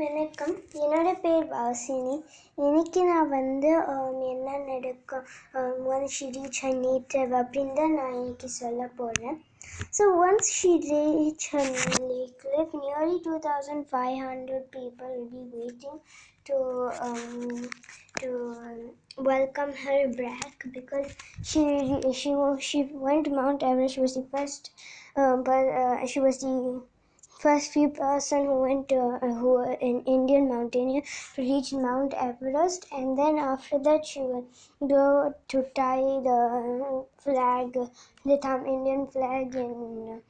வணக்கம் என்னோட பேர் வாசினி இன்னைக்கு நான் வந்து um, என்ன நடக்கும் um, once she reach her native அப்படின்னு தான் நான் இன்னைக்கு சொல்ல போகிறேன் so once she reach her native cliff nearly 2500 people will be waiting to um, to um, welcome her back because she she she went to Mount Everest she was the first uh, but uh, she was the first few person who went to who were an Indian mountaineer to reach Mount Everest, and then after that she would go to tie the flag, the Tam Indian flag in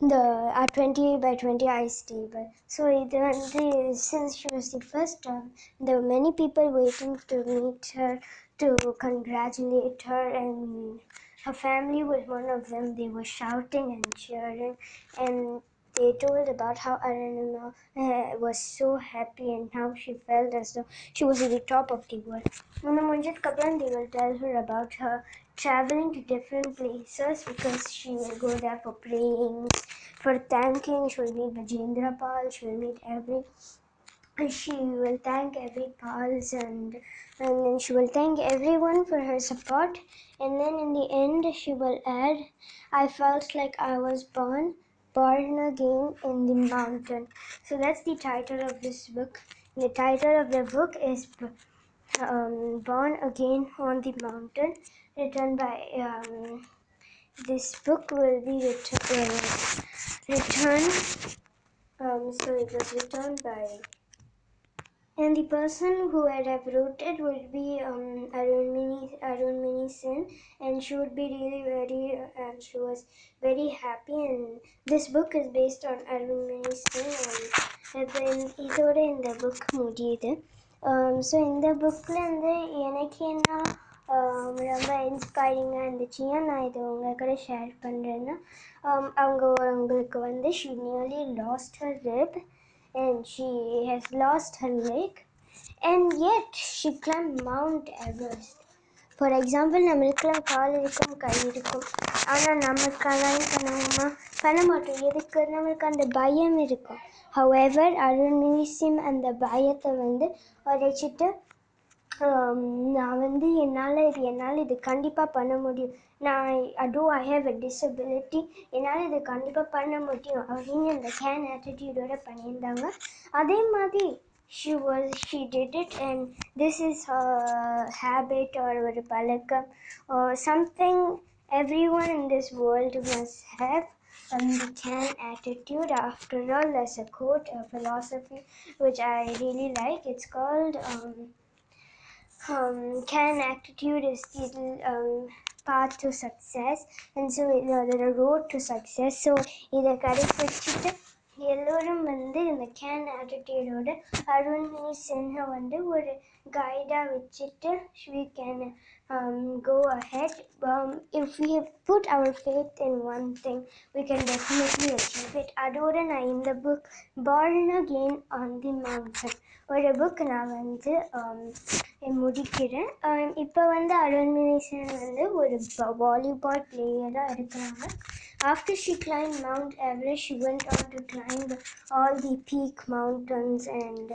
the uh, 20 by 20 ice table. So the, since she was the first, uh, there were many people waiting to meet her to congratulate her and her family was one of them. They were shouting and cheering and they told about how Arunima uh, was so happy and how she felt as though she was at the top of the world. When Munjit Kaplan, they will tell her about her traveling to different places because she will go there for praying, for thanking. She will meet Vajendra Pal, she will meet every she will thank every pals and and then she will thank everyone for her support and then in the end she will add i felt like i was born born again in the mountain. So that's the title of this book. The title of the book is um, born again on the mountain written by um, this book will be written, written um, so it was written by and the person who had have wrote it would be um, Arun Mini Arun Mini Sen, and she would be really very uh, and she was very happy. And this book is based on Arun Mini Sen, and then இதோட இந்த book முடியுது so இந்த புக்கில் வந்து எனக்கு என்ன um, ரொம்ப இன்ஸ்பைரிங்காக இருந்துச்சு ஏன் நான் இது உங்கள் கூட ஷேர் பண்ணுறேன்னா அவங்க அவங்களுக்கு வந்து she nearly lost her rib and she has lost her leg and yet she climbed Mount Everest. For example நம்மளுக்கெல்லாம் கால் இருக்கும் கை இருக்கும். ஆனால் நம்ம பண்ணுவோமா பண்ண மாட்டோம். எதுக்கு? நம்மளுக்கு அந்த பயம் இருக்கும். ஹவெவர் அருண்மினிசிம் அந்த பயத்தை வந்து உடைச்சிட்டு நான் வந்து என்னால் இது என்னால் இது கண்டிப்பாக பண்ண முடியும் நான் அதோ ஐ ஹேவ் அ டிசபிலிட்டி என்னால் இது கண்டிப்பாக பண்ண முடியும் அப்படின்னு அந்த கேன் ஆட்டிடியூடோட பண்ணியிருந்தாங்க அதே மாதிரி she was she did it and this is habit or ஒரு பழக்கம் something every one in this world must have and the can attitude after all there's a quote a philosophy which i really like um, can attitude is the um, path to success and so you know, the road to success so இதை கடைப்பிடிச்சிட்டு எல்லோரும் வந்து இந்த can ஆட்டிடியூடோட Arunmani Sinha வந்து ஒரு கைடாக வச்சுட்டு we can go ahead if we put our faith in one thing we can definitely achieve it அதோட நான் இந்த book born again on the mountain ஒரு புக் நான் வந்து um, முடிக்கிறேன். Um, இப்போ வந்து அருண்மினிசன் வந்து ஒரு வாலிபால் பிளேயராக இருக்கிறாங்க. After she climbed mount Everest, she went on to climb all the peak mountains and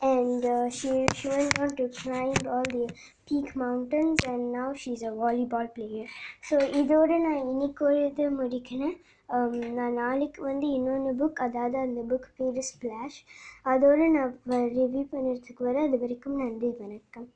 and uh, she she went on to climb all the peak mountains and now she's a volleyball player. So இதோட நான் இன்னைக்கு ஒரு இது முடிக்கிறேன். Um, நான் நாளைக்கு வந்து இன்னொன்று புக் அதாவது அந்த புக் பேர் ஸ்பிளாஷ் அதோடு நான் ரிவ்யூ பண்ணுறதுக்கு வர அது வரைக்கும் நன்றி வணக்கம்.